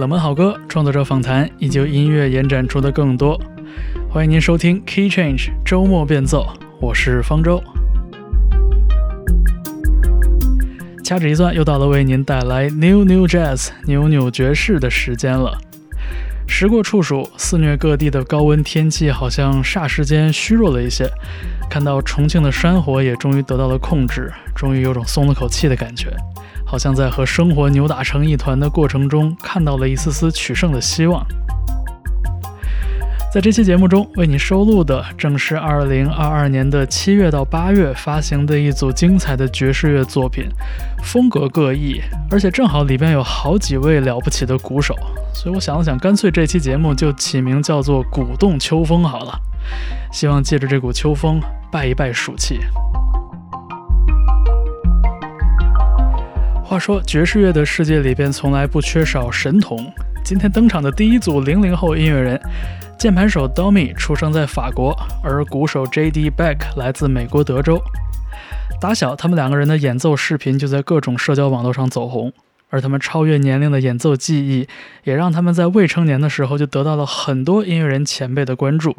冷门好歌、创作者访谈以及音乐延展出的更多。欢迎您收听 Key Change 周末变奏，我是方舟。掐指一算，又到了为您带来 New New Jazz 扭扭爵士的时间了。时过处暑，肆虐各地的高温天气好像霎时间虚弱了一些。看到重庆的山火也终于得到了控制，终于有种松了口气的感觉，好像在和生活扭打成一团的过程中，看到了一丝丝取胜的希望。在这期节目中，为你收录的正是2022年的七月到八月发行的一组精彩的爵士乐作品，风格各异，而且正好里边有好几位了不起的鼓手，所以我想了想，干脆这期节目就起名叫做“鼓动秋风”好了，希望借着这股秋风拜一拜暑气。话说，爵士乐的世界里边从来不缺少神童，今天登场的第一组零零后音乐人。键盘手 Domi 出生在法国，而鼓手 J.D. Beck 来自美国德州。打小，他们两个人的演奏视频就在各种社交网络上走红，而他们超越年龄的演奏技艺，也让他们在未成年的时候就得到了很多音乐人前辈的关注。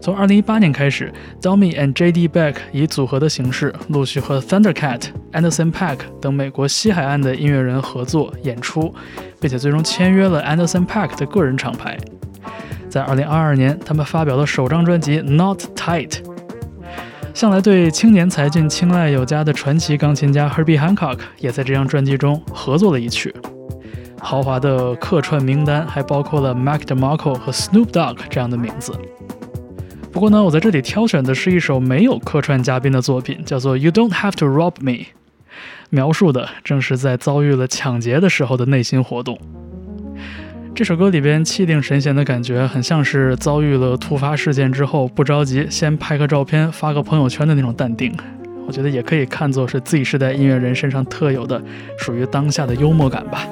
从2018年开始，Domi and J.D. Beck 以组合的形式，陆续和 Thundercat、Anderson .Paak 等美国西海岸的音乐人合作演出，并且最终签约了 Anderson .Paak 的个人厂牌。在二零二二年，他们发表了首张专辑《Not Tight》。向来对青年才俊青睐有加的传奇钢琴家 Herbie Hancock 也在这张专辑中合作了一曲。豪华的客串名单还包括了 Mac DeMarco 和 Snoop Dogg 这样的名字。不过呢，我在这里挑选的是一首没有客串嘉宾的作品，叫做《You Don't Have to Rob Me》，描述的正是在遭遇了抢劫的时候的内心活动。这首歌里边气定神闲的感觉，很像是遭遇了突发事件之后不着急，先拍个照片发个朋友圈的那种淡定。我觉得也可以看作是 Z 世代音乐人身上特有的，属于当下的幽默感吧。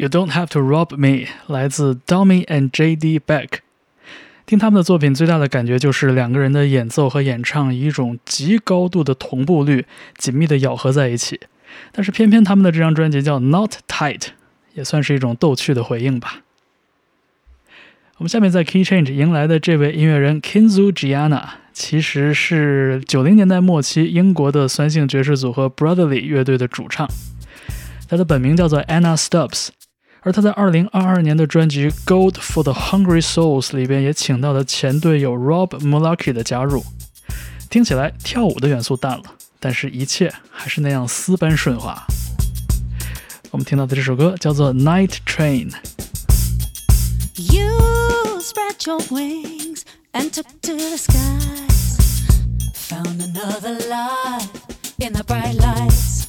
You Don't have to rob me，来自 Domi and J.D. Beck。听他们的作品，最大的感觉就是两个人的演奏和演唱以一种极高度的同步率紧密的咬合在一起。但是偏偏他们的这张专辑叫 Not Tight，也算是一种逗趣的回应吧。我们下面在 Key Change 迎来的这位音乐人 kinzu giana，其实是九零年代末期英国的酸性爵士组合 Brotherly 乐队的主唱。他的本名叫做 Anna Stubbs，而他在二零二二年的专辑《Gold for the Hungry Souls》里边也请到了前队友 Rob Mulaki 的加入。听起来跳舞的元素淡了，但是一切还是那样丝般顺滑。我们听到的这首歌叫做《Night Train》。spread your wings and took to the skies. Found another life in the bright lights.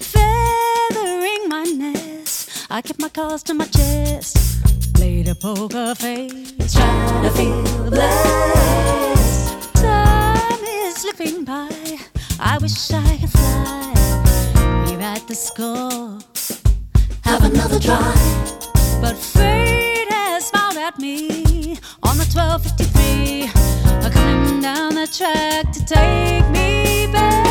Feathering my nest, I kept my cards to my chest. Played a poker face, trying to feel blessed. Time is slipping by. I wish I could fly. Rewrite the score, have another try. But fate has smiled at me on the 1253. Coming down the track to take me back.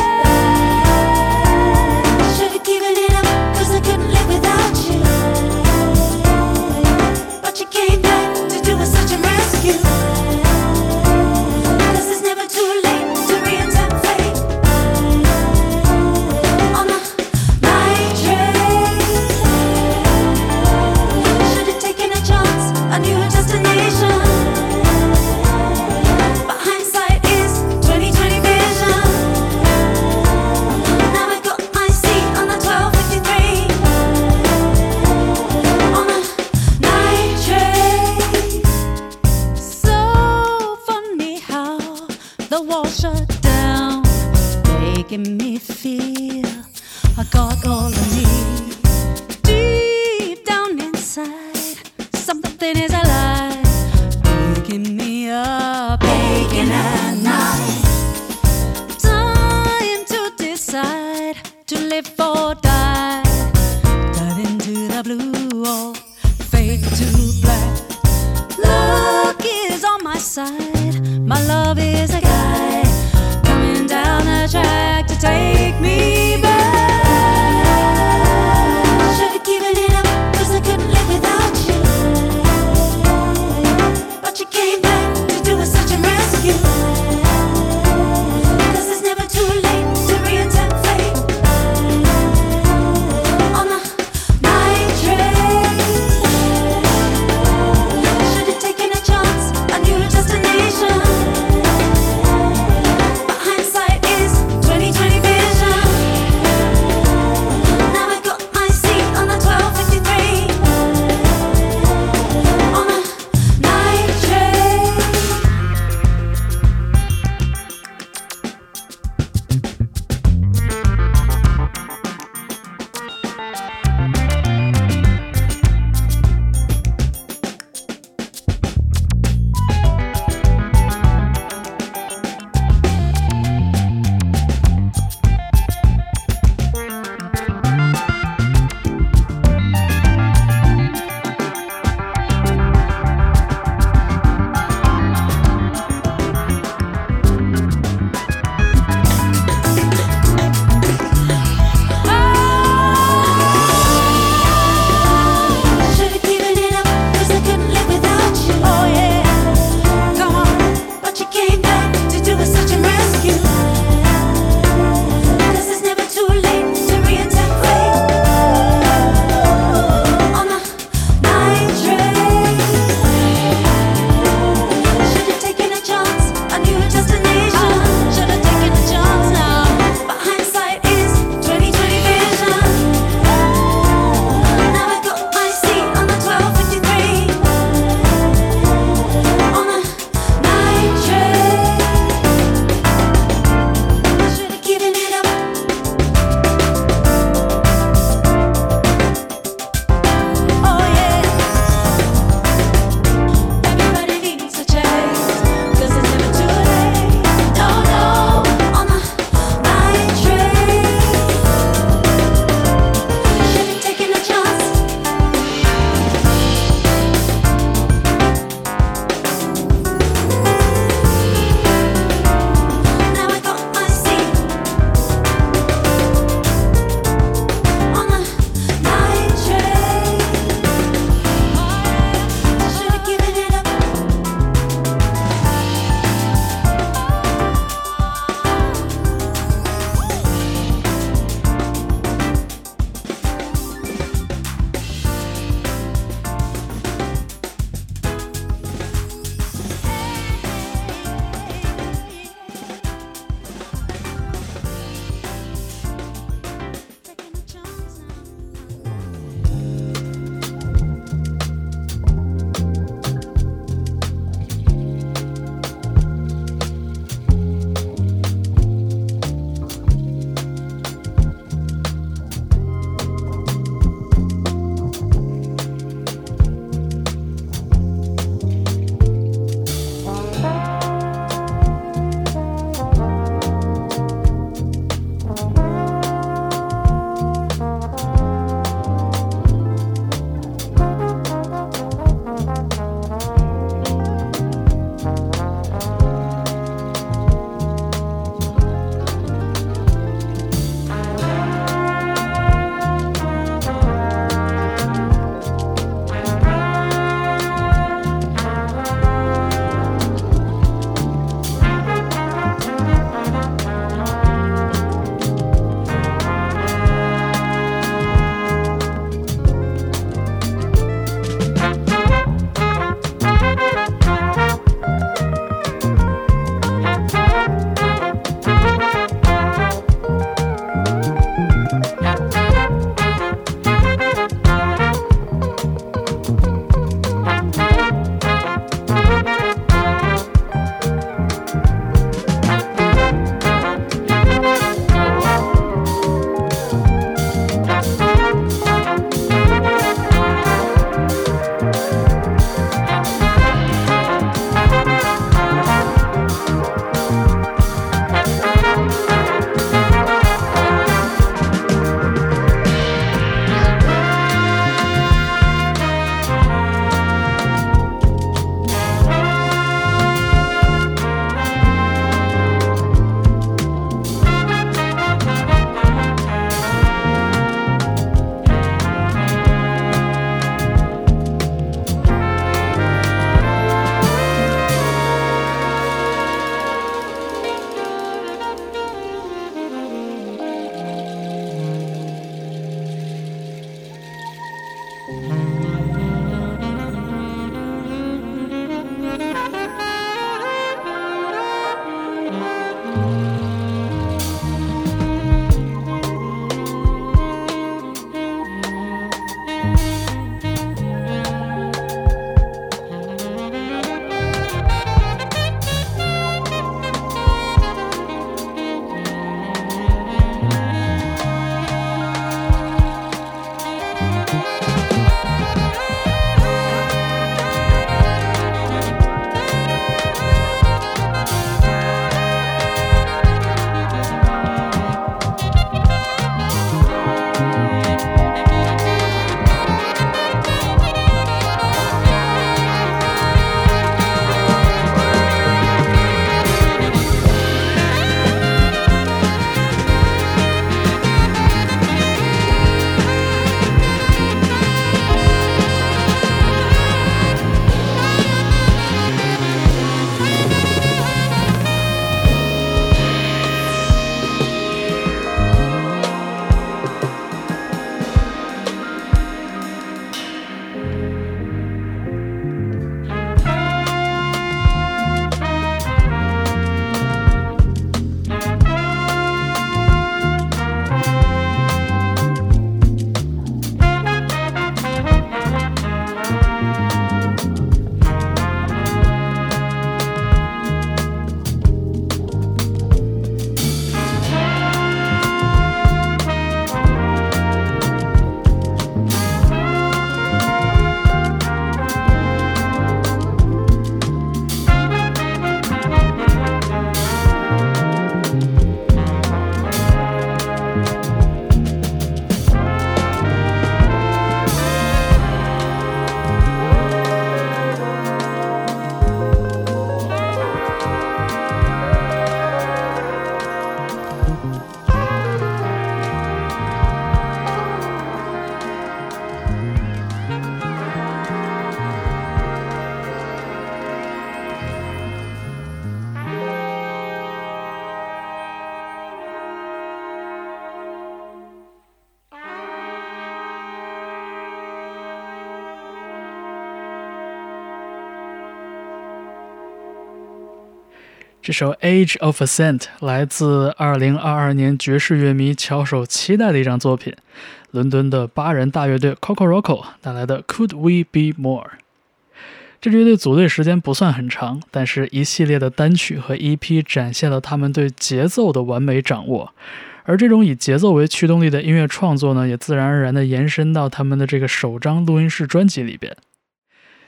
shut down. It's making me feel. 这首《Age of Ascent》来自2022年爵士乐迷翘首期待的一张作品，伦敦的八人大乐队 Coco Roco 带来的《Could We Be More》。这支乐队组队时间不算很长，但是一系列的单曲和 EP 展现了他们对节奏的完美掌握。而这种以节奏为驱动力的音乐创作呢，也自然而然地延伸到他们的这个首张录音室专辑里边。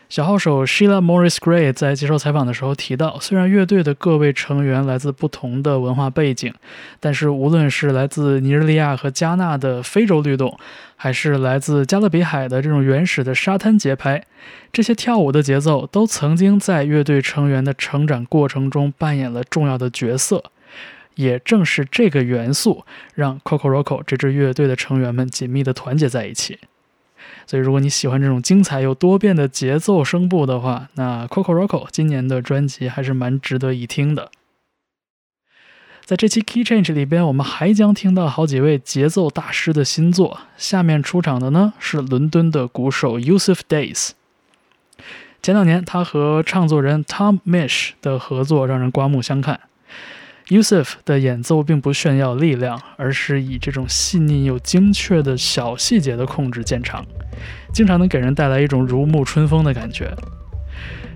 小号手 Sheila Morris Gray 在接受采访的时候提到，虽然乐队的各位成员来自不同的文化背景，但是无论是来自尼日利亚和加纳的非洲律动，还是来自加勒比海的这种原始的沙滩节拍，这些跳舞的节奏都曾经在乐队成员的成长过程中扮演了重要的角色。也正是这个元素，让 Coco Roco 这支乐队的成员们紧密地团结在一起。所以，如果你喜欢这种精彩又多变的节奏声部的话，那 Coco Roco 今年的专辑还是蛮值得一听的。在这期 Key Change 里边，我们还将听到好几位节奏大师的新作。下面出场的呢是伦敦的鼓手 Yusuf Days。前两年，他和唱作人 Tom Mish 的合作让人刮目相看。Yusuf 的演奏并不炫耀力量，而是以这种细腻又精确的小细节的控制见长，经常能给人带来一种如沐春风的感觉。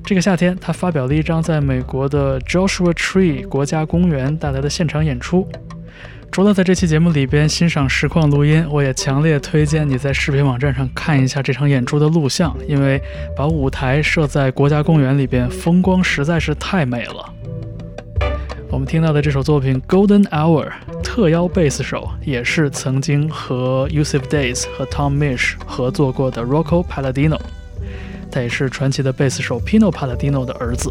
这个夏天，他发表了一张在美国的 Joshua Tree 国家公园带来的现场演出。除了在这期节目里边欣赏实况录音，我也强烈推荐你在视频网站上看一下这场演出的录像，因为把舞台设在国家公园里边，风光实在是太美了。我们听到的这首作品《Golden Hour》，特邀贝斯手也是曾经和 Yusuf Days 和 Tom Mish 合作过的 Rocco Palladino，他也是传奇的贝斯手 Pino Palladino 的儿子。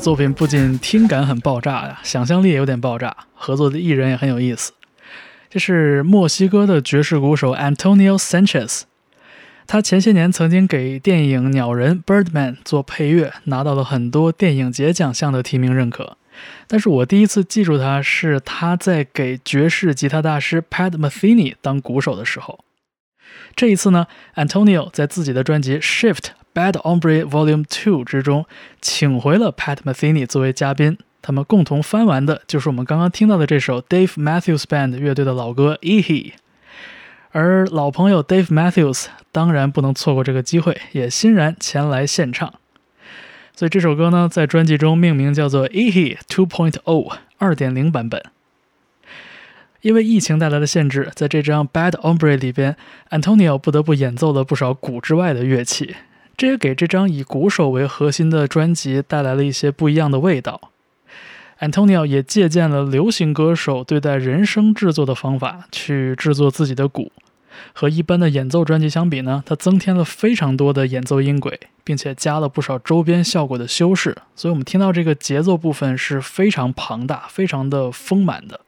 作品不仅听感很爆炸呀，想象力也有点爆炸，合作的艺人也很有意思。这是墨西哥的爵士鼓手 Antonio Sanchez，他前些年曾经给电影《鸟人》（Birdman） 做配乐，拿到了很多电影节奖项的提名认可。但是我第一次记住他是他在给爵士吉他大师 Pat Metheny 当鼓手的时候。这一次呢，Antonio 在自己的专辑《Shift Bad Ombre Volume Two》之中，请回了 Pat Metheny 作为嘉宾。他们共同翻完的就是我们刚刚听到的这首 Dave Matthews Band 乐队的老歌《Ehe》。而老朋友 Dave Matthews 当然不能错过这个机会，也欣然前来献唱。所以这首歌呢，在专辑中命名叫做《Ehe 2.0》二点零版本。因为疫情带来的限制，在这张《Bad Ombre》里边，Antonio 不得不演奏了不少鼓之外的乐器，这也给这张以鼓手为核心的专辑带来了一些不一样的味道。Antonio 也借鉴了流行歌手对待人声制作的方法去制作自己的鼓，和一般的演奏专辑相比呢，他增添了非常多的演奏音轨，并且加了不少周边效果的修饰，所以我们听到这个节奏部分是非常庞大、非常的丰满的。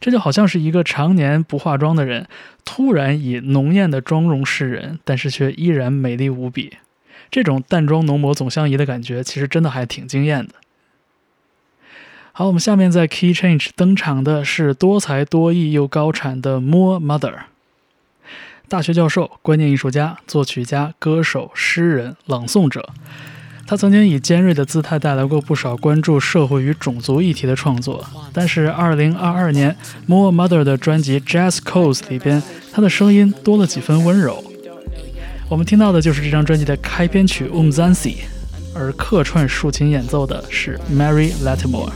这就好像是一个常年不化妆的人，突然以浓艳的妆容示人，但是却依然美丽无比。这种淡妆浓抹总相宜的感觉，其实真的还挺惊艳的。好，我们下面在 Key Change 登场的是多才多艺又高产的 More Mother，大学教授、观念艺术家、作曲家、歌手、诗人、朗诵者。他曾经以尖锐的姿态带来过不少关注社会与种族议题的创作，但是2022年 More Mother 的专辑 Jazz Coast 里边，他的声音多了几分温柔。我们听到的就是这张专辑的开篇曲 Umzansi，而客串竖琴演奏的是 Mary Latimore。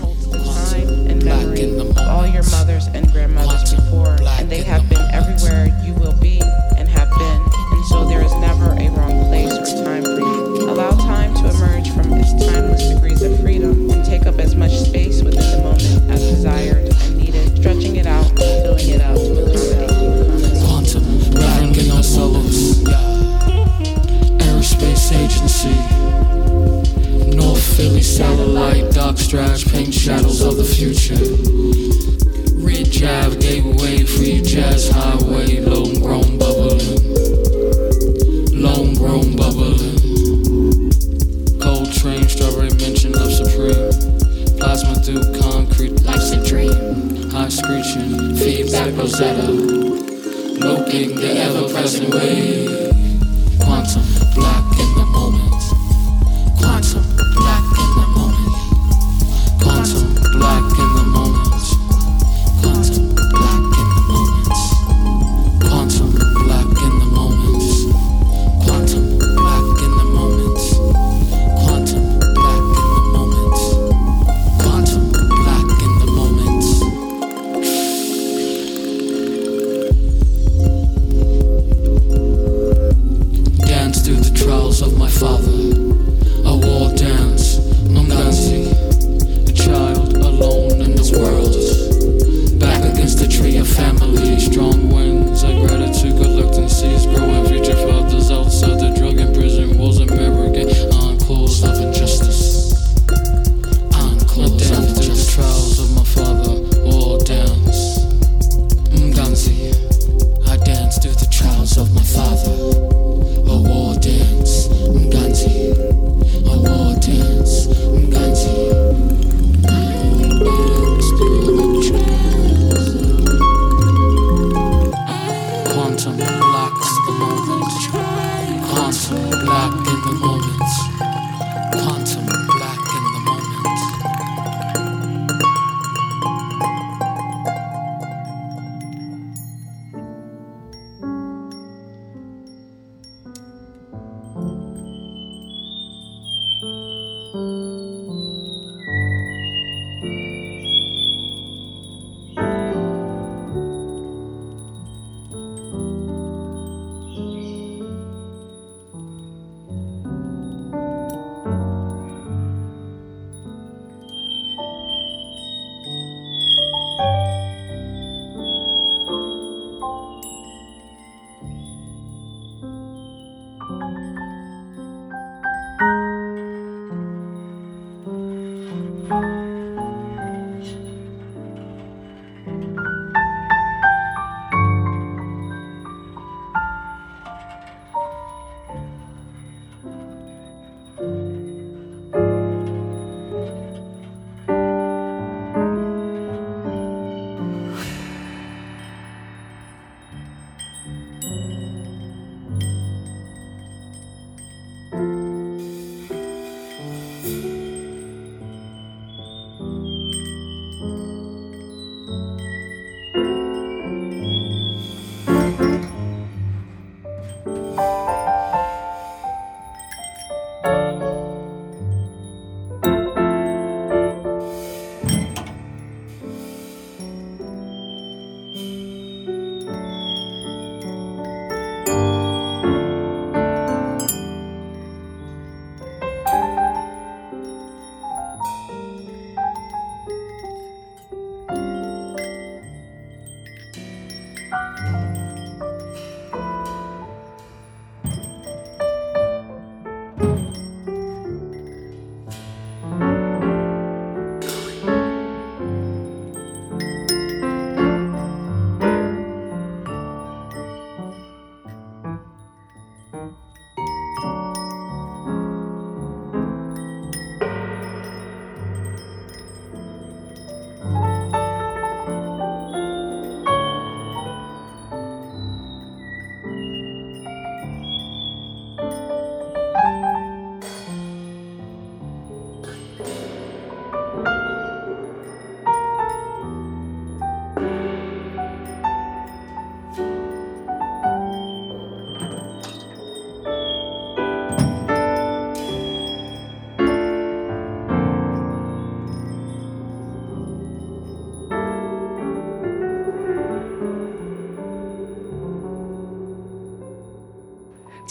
much space within the moment as desired and needed, stretching it out, filling it up with Quantum, ourselves. Aerospace agency. North Philly satellite, dark stretch, paint shadows of the future. Red drive gateway, free jazz highway, long grown bubbling. Long grown bubbling. my screeching, feedback Rosetta, milking the ever-present wave.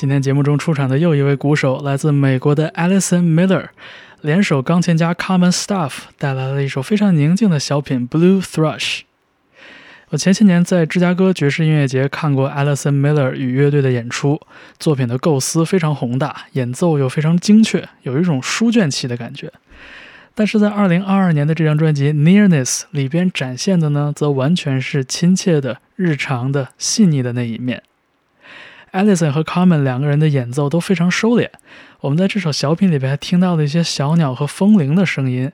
今天节目中出场的又一位鼓手来自美国的 Alison Miller，联手钢琴家 Common Staff 带来了一首非常宁静的小品《Blue Thrush》。我前些年在芝加哥爵士音乐节看过 Alison Miller 与乐队的演出，作品的构思非常宏大，演奏又非常精确，有一种书卷气的感觉。但是在二零二二年的这张专辑《Nearness》里边展现的呢，则完全是亲切的、日常的、细腻的那一面。Alison 和 Carmen 两个人的演奏都非常收敛。我们在这首小品里边还听到了一些小鸟和风铃的声音，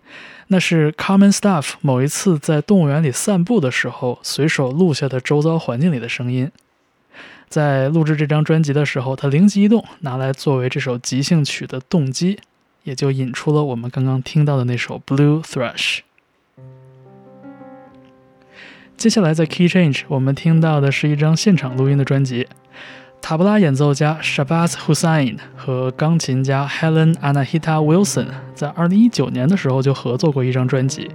那是 Carmen Staff 某一次在动物园里散步的时候随手录下的周遭环境里的声音。在录制这张专辑的时候，他灵机一动，拿来作为这首即兴曲的动机。也就引出了我们刚刚听到的那首 Blue Thrush。接下来在 Key Change，我们听到的是一张现场录音的专辑。塔布拉演奏家 Shabazz Hussain 和钢琴家 Helen Anahita Wilson 在2019年的时候就合作过一张专辑。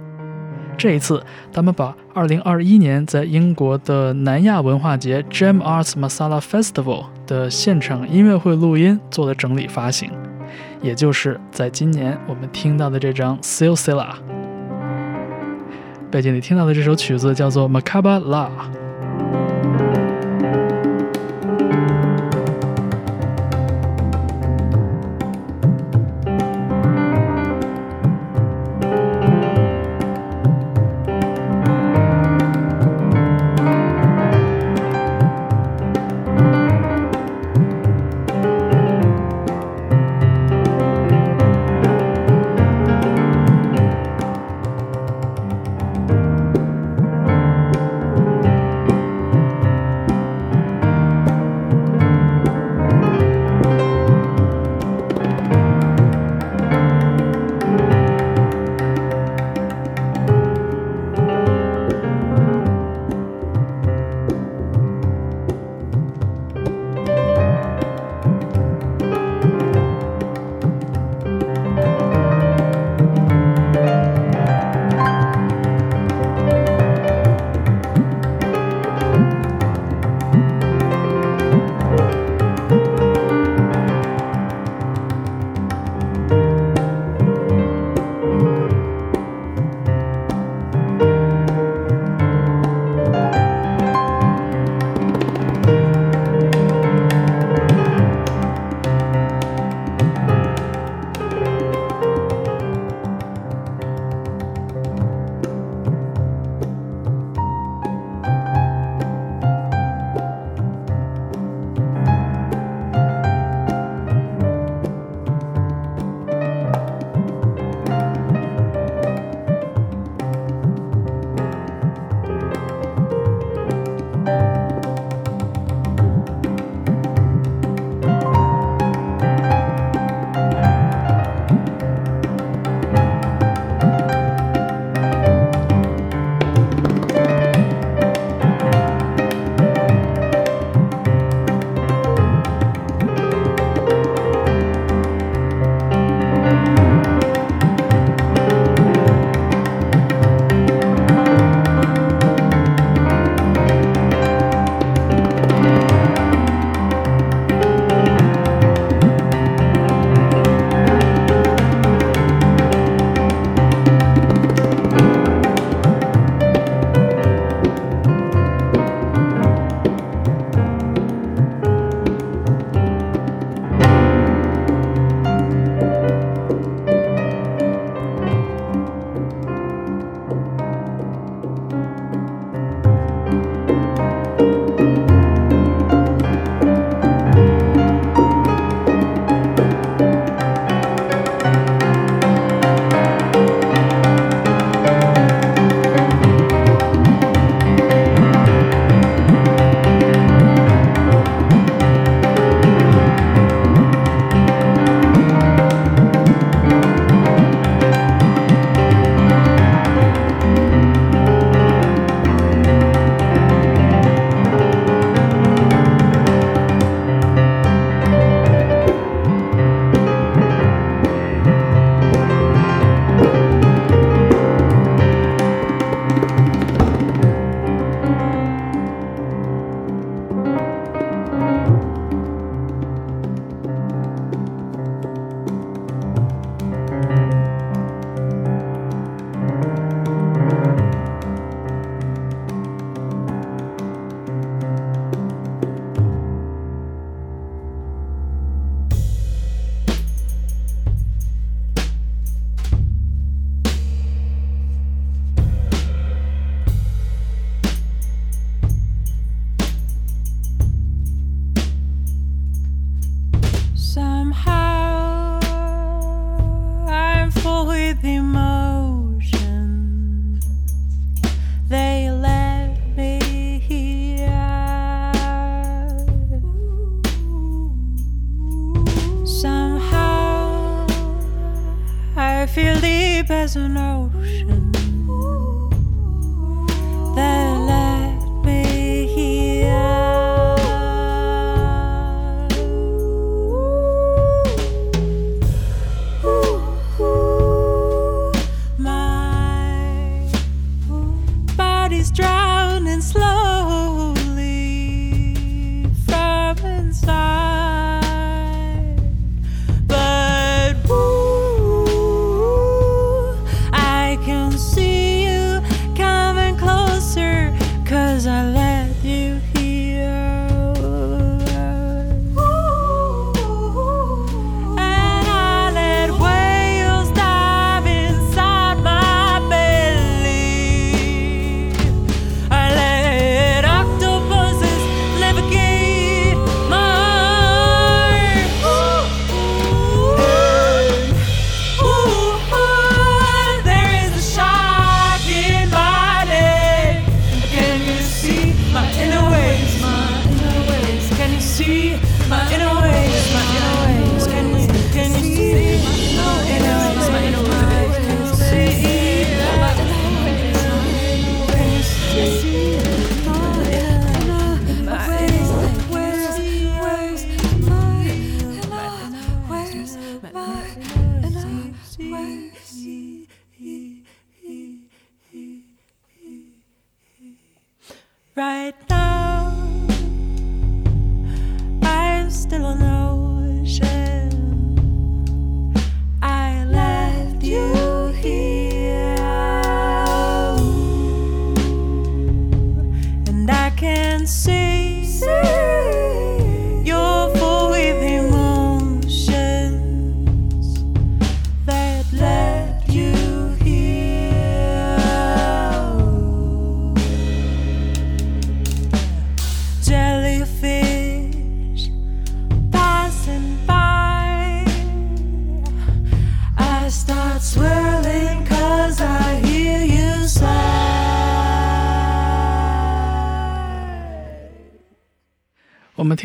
这一次，他们把2021年在英国的南亚文化节 Jam Arts Masala Festival 的现场音乐会录音做了整理发行。也就是在今年我们听到的这张《Silsila》，背景里听到的这首曲子叫做《Macabre La》。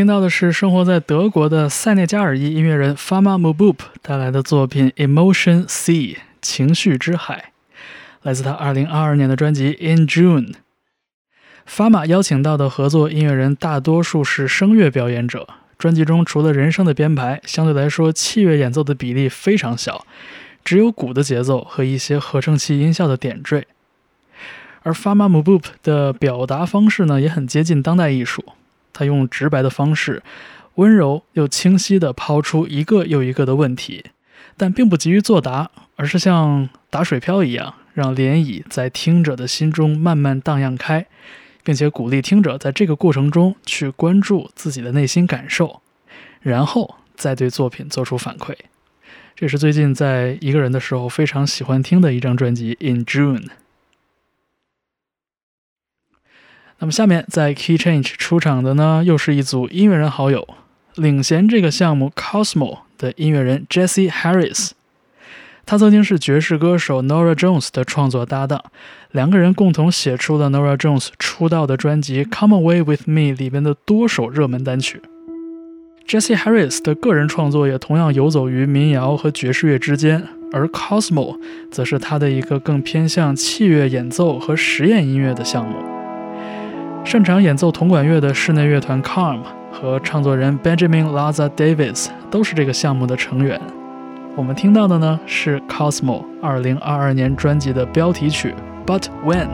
听到的是生活在德国的塞内加尔裔音乐人 Fama Mubup 带来的作品《Emotion Sea》情绪之海，来自他2022年的专辑《In June》。Fama 邀请到的合作音乐人大多数是声乐表演者，专辑中除了人声的编排，相对来说器乐演奏的比例非常小，只有鼓的节奏和一些合成器音效的点缀。而 Fama Mubup 的表达方式呢，也很接近当代艺术。他用直白的方式，温柔又清晰地抛出一个又一个的问题，但并不急于作答，而是像打水漂一样，让涟漪在听者的心中慢慢荡漾开，并且鼓励听者在这个过程中去关注自己的内心感受，然后再对作品做出反馈。这是最近在一个人的时候非常喜欢听的一张专辑《In June》。那么下面在 Key Change 出场的呢，又是一组音乐人好友，领衔这个项目 Cosmo 的音乐人 Jesse Harris。他曾经是爵士歌手 Nora Jones 的创作搭档，两个人共同写出了 Nora Jones 出道的专辑《Come Away with Me》里边的多首热门单曲。Jesse Harris 的个人创作也同样游走于民谣和爵士乐之间，而 Cosmo 则是他的一个更偏向器乐演奏和实验音乐的项目。擅长演奏铜管乐的室内乐团 Carm 和唱作人 Benjamin Laza Davis 都是这个项目的成员。我们听到的呢是 Cosmo 2022年专辑的标题曲《But When》。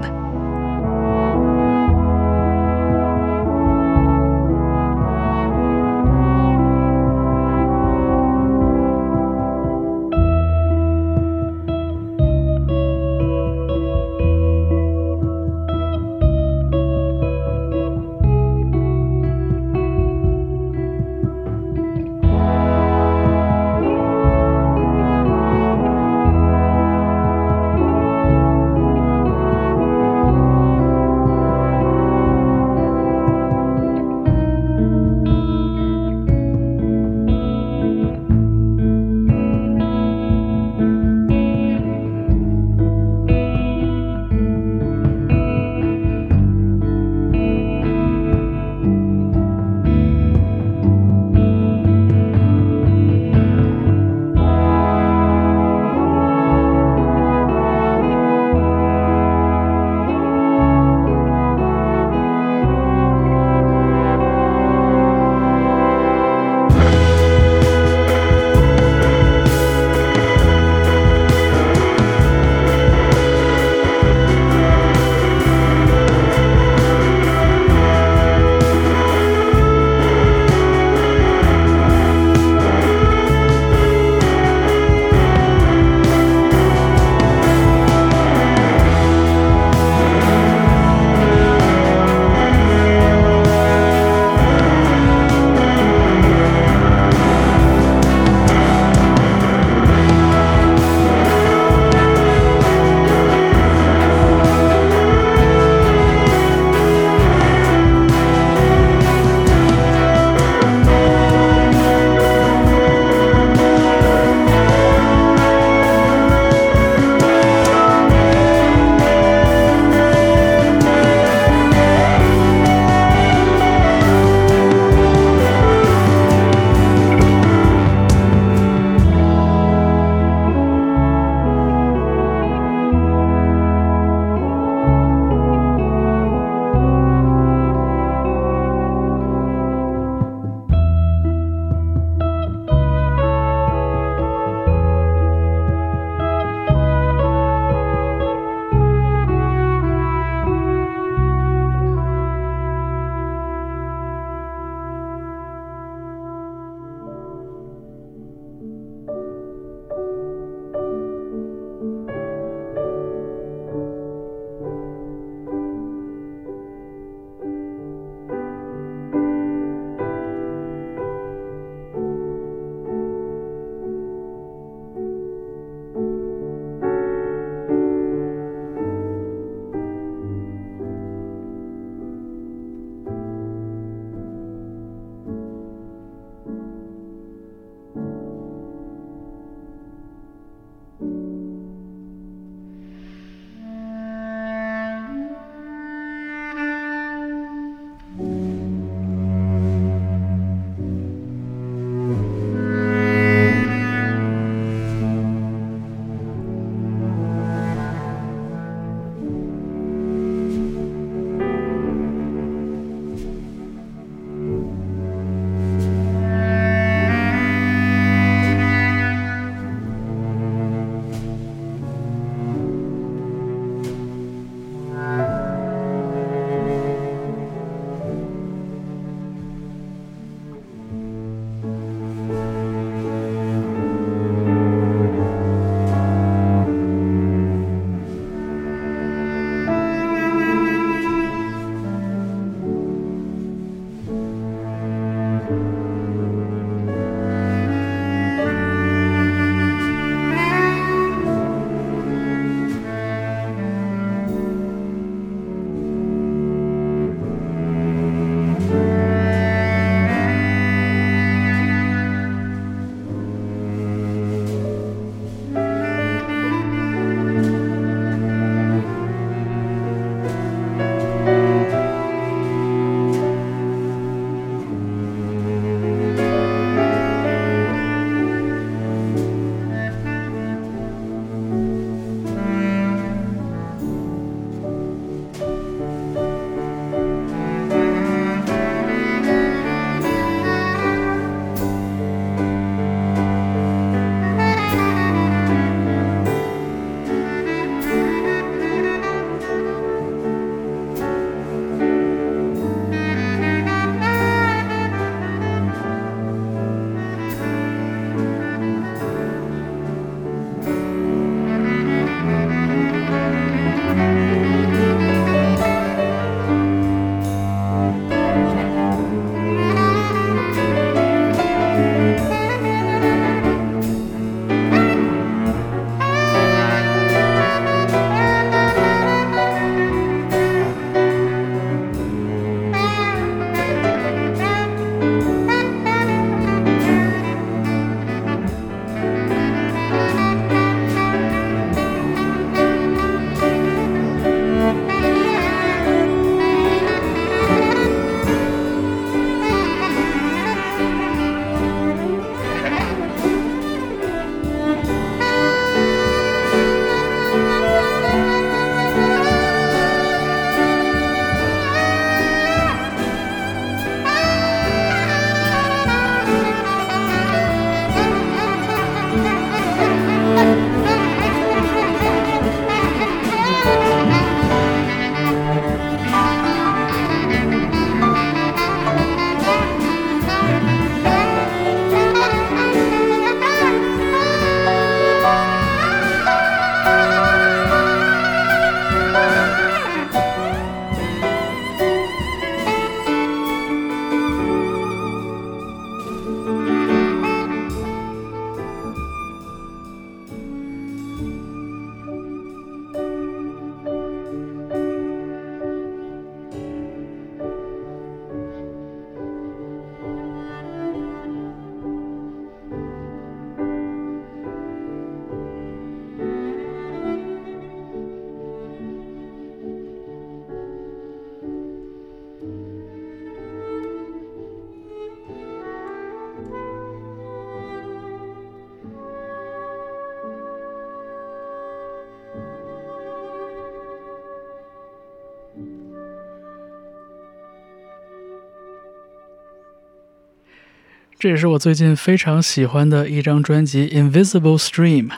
这也是我最近非常喜欢的一张专辑《Invisible Stream》，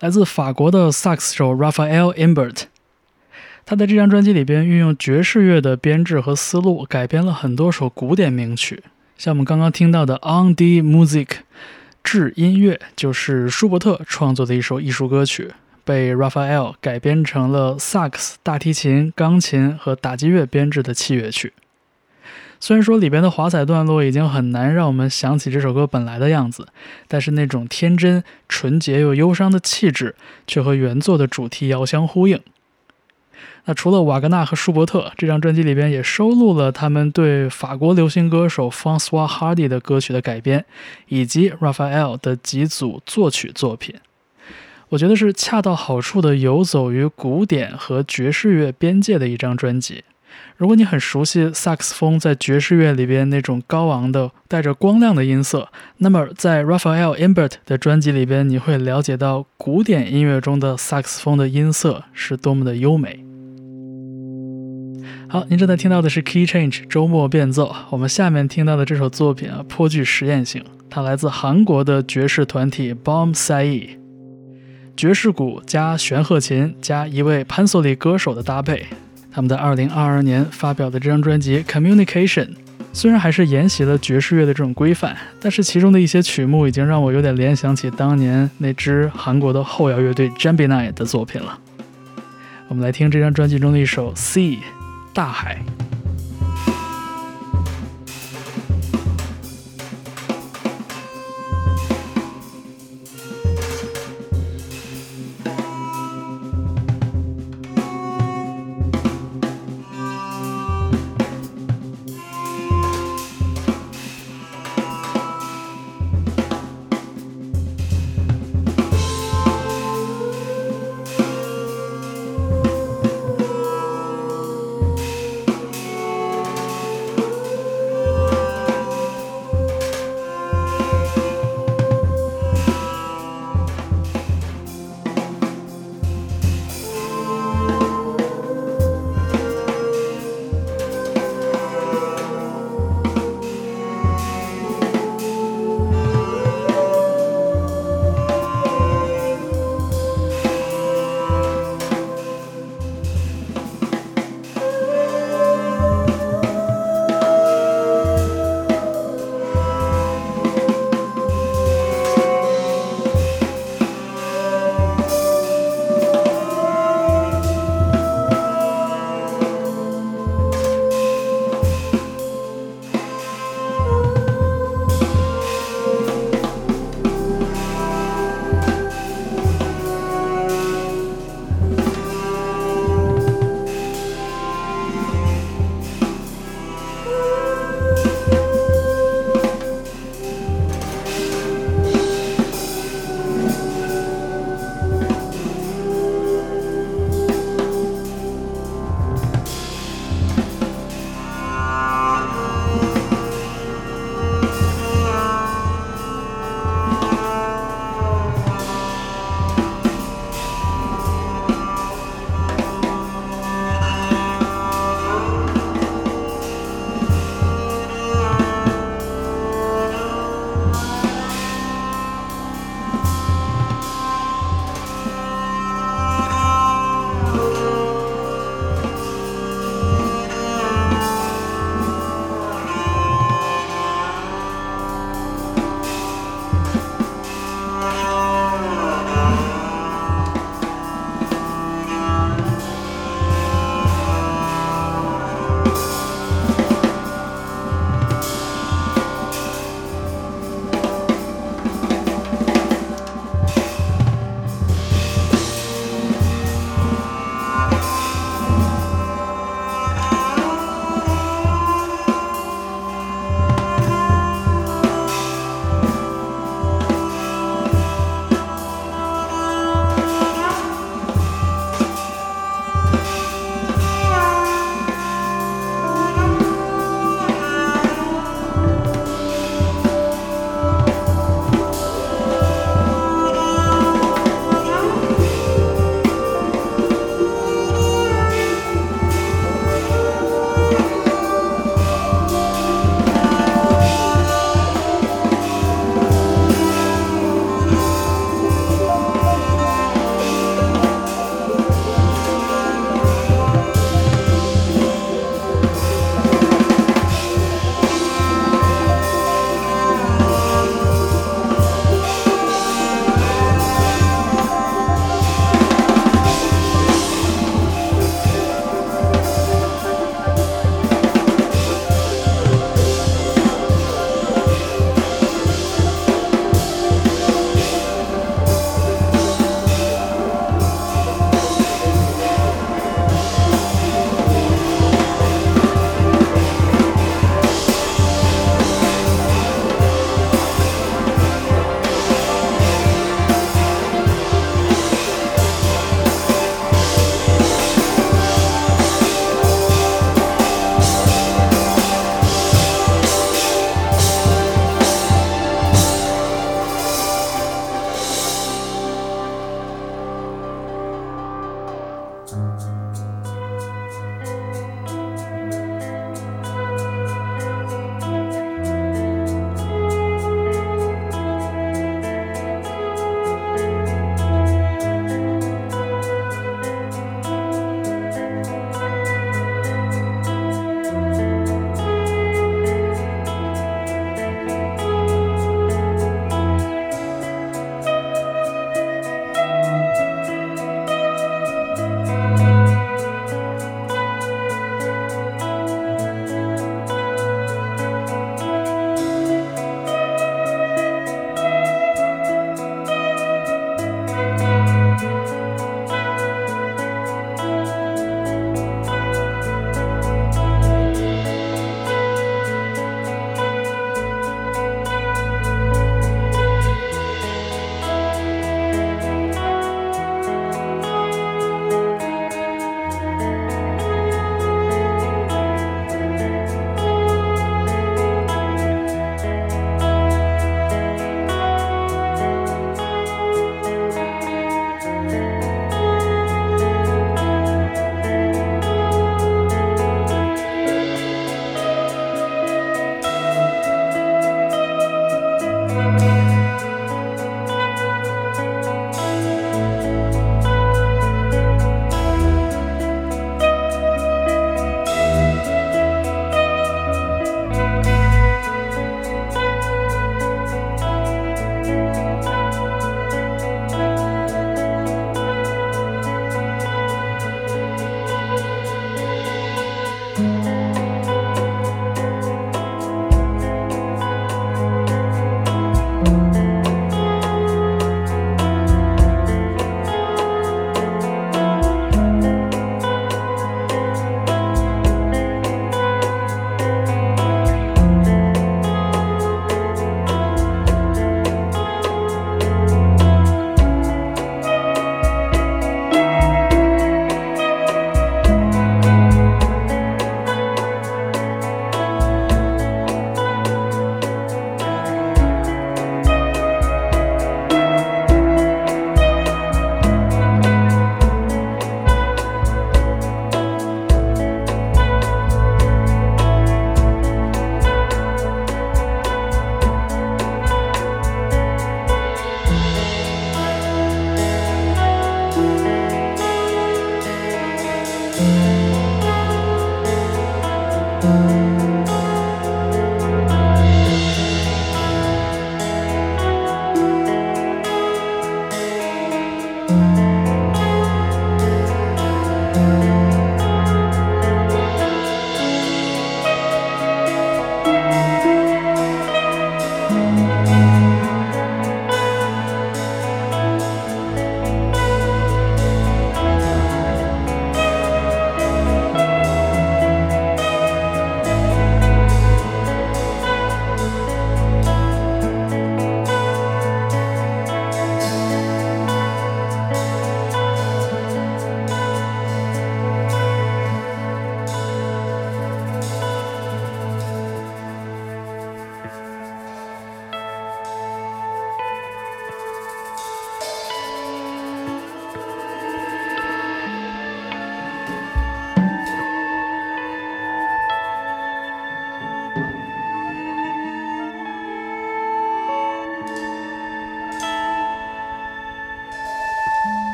来自法国的萨克斯手 Raphael Imbert。他在这张专辑里边运用爵士乐的编制和思路，改编了很多首古典名曲，像我们刚刚听到的《On the Music》，致音乐就是舒伯特创作的一首艺术歌曲，被 Raphael 改编成了萨克斯、大提琴、钢琴和打击乐编制的器乐曲。虽然说里边的华彩段落已经很难让我们想起这首歌本来的样子，但是那种天真、纯洁又忧伤的气质，却和原作的主题遥相呼应。那除了瓦格纳和舒伯特，这张专辑里边也收录了他们对法国流行歌手 François Hardy 的歌曲的改编，以及 Raphael 的几组作曲作品。我觉得是恰到好处的游走于古典和爵士乐边界的一张专辑。如果你很熟悉萨克斯风在爵士乐里边那种高昂的、带着光亮的音色，那么在 Raphael Imbert 的专辑里边，你会了解到古典音乐中的萨克斯风的音色是多么的优美。好，您正在听到的是 Key Change 周末变奏。我们下面听到的这首作品啊，颇具实验性，它来自韩国的爵士团体 Bomb Sai，爵士鼓加玄鹤琴加一位潘索里歌手的搭配。他们在二零二二年发表的这张专辑《Communication》，虽然还是沿袭了爵士乐的这种规范，但是其中的一些曲目已经让我有点联想起当年那支韩国的后摇乐队 j a m b i n i 的作品了。我们来听这张专辑中的一首《Sea》，大海。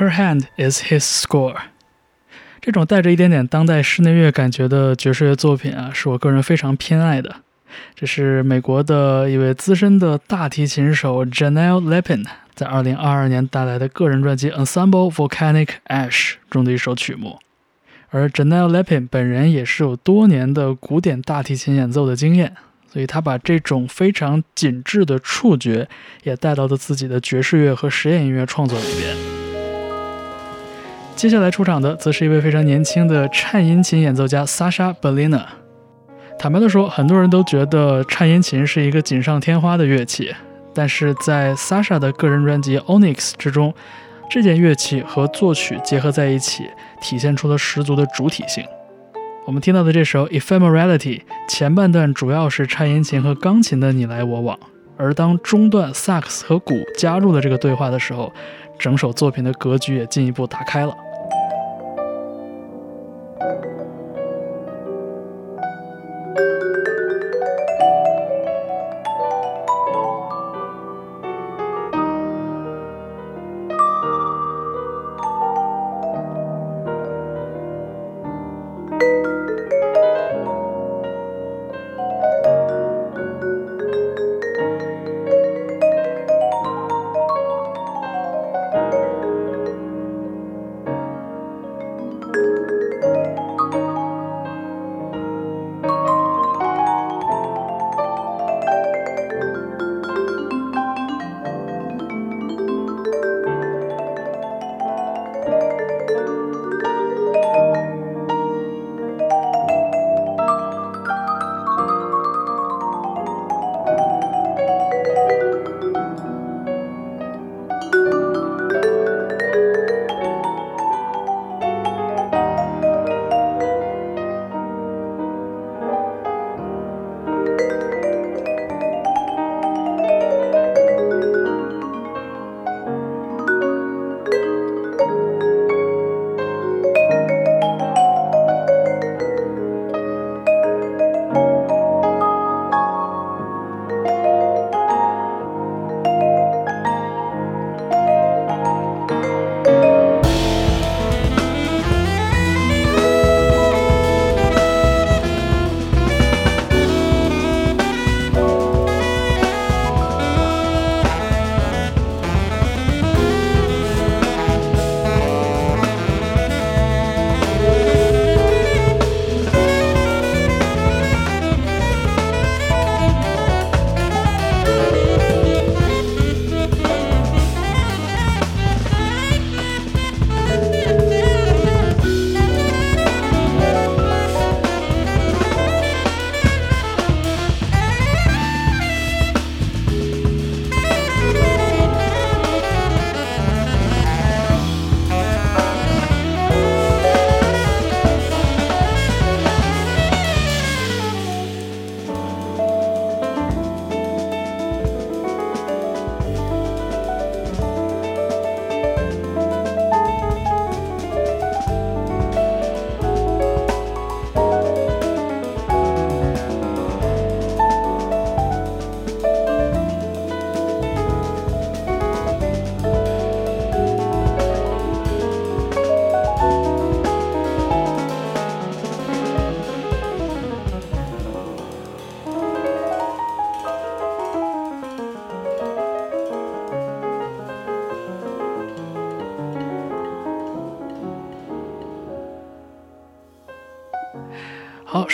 Her hand is his score。这种带着一点点当代室内乐感觉的爵士乐作品啊，是我个人非常偏爱的。这是美国的一位资深的大提琴手 Janelle Lippin 在二零二二年带来的个人专辑《Assemble Volcanic Ash》中的一首曲目。而 Janelle Lippin 本人也是有多年的古典大提琴演奏的经验，所以他把这种非常紧致的触觉也带到了自己的爵士乐和实验音乐创作里边。接下来出场的则是一位非常年轻的颤音琴演奏家 Sasha Belina。坦白的说，很多人都觉得颤音琴是一个锦上添花的乐器，但是在 Sasha 的个人专辑 Onyx 之中，这件乐器和作曲结合在一起，体现出了十足的主体性。我们听到的这首《Ephemerality》前半段主要是颤音琴和钢琴的你来我往，而当中段萨克斯和鼓加入了这个对话的时候，整首作品的格局也进一步打开了。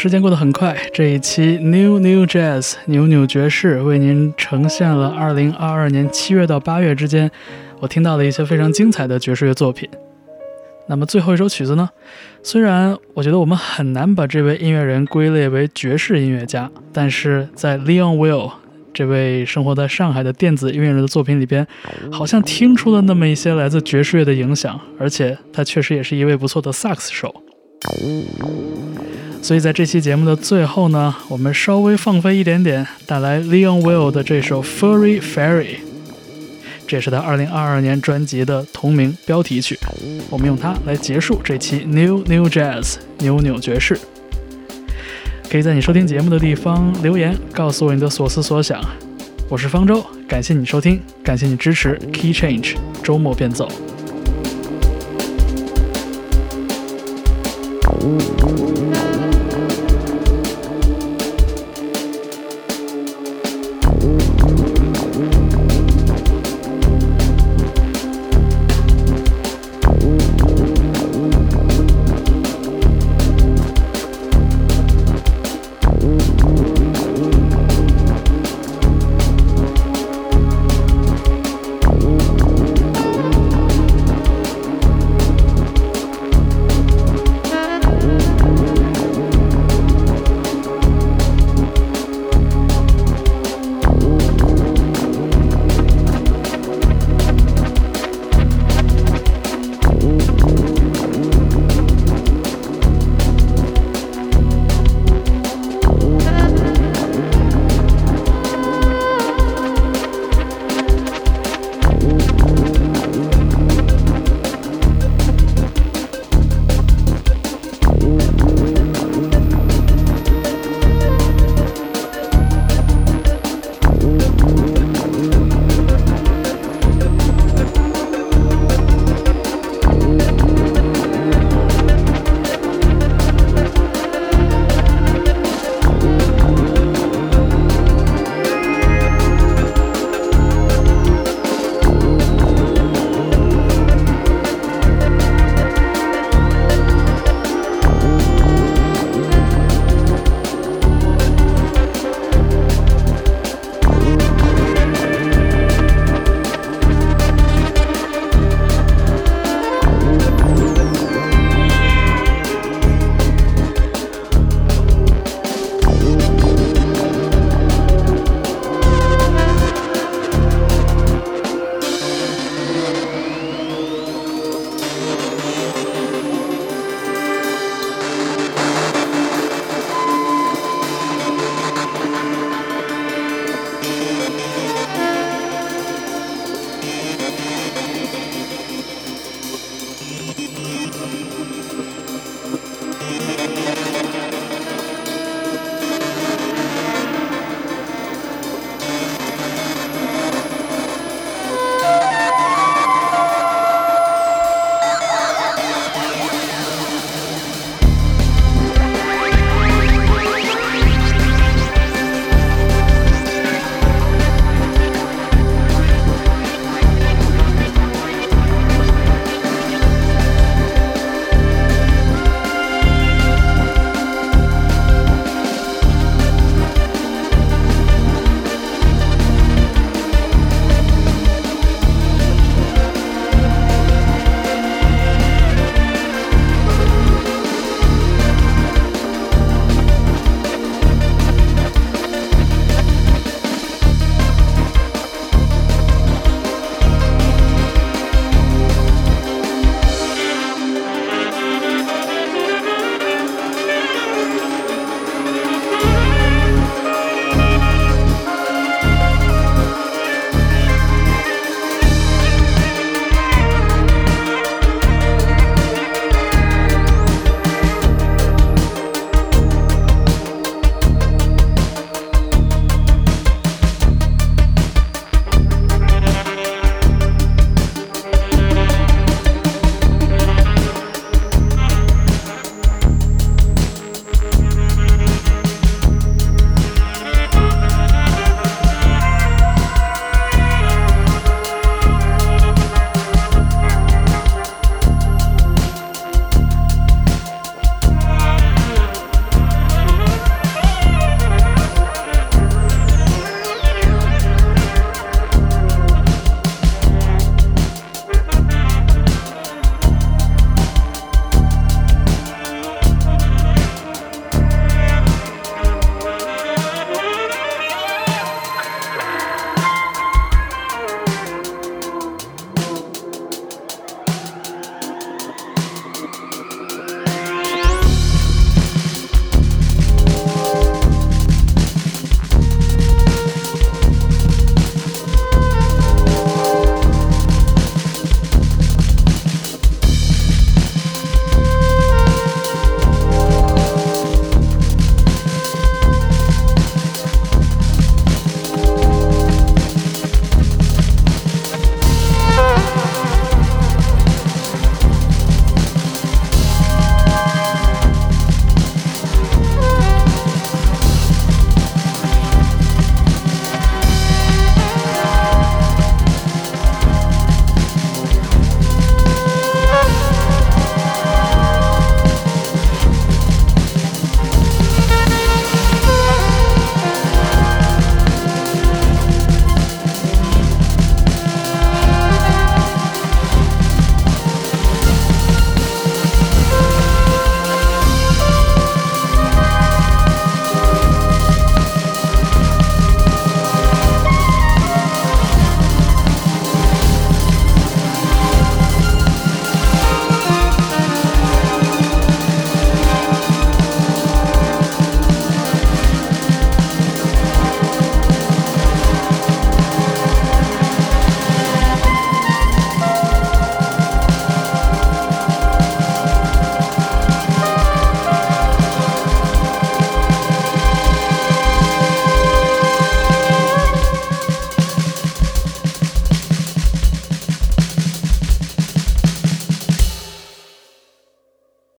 时间过得很快，这一期《New New Jazz：牛牛爵士》为您呈现了2022年7月到8月之间我听到的一些非常精彩的爵士乐作品。那么最后一首曲子呢？虽然我觉得我们很难把这位音乐人归类为爵士音乐家，但是在 Leon Will 这位生活在上海的电子音乐人的作品里边，好像听出了那么一些来自爵士乐的影响，而且他确实也是一位不错的萨克斯手。所以在这期节目的最后呢，我们稍微放飞一点点，带来 Leon Will 的这首 Furry Fairy。这是他2022年专辑的同名标题曲，我们用它来结束这期 New New Jazz，扭扭爵士。可以在你收听节目的地方留言，告诉我你的所思所想。我是方舟，感谢你收听，感谢你支持 Key Change。周末便走。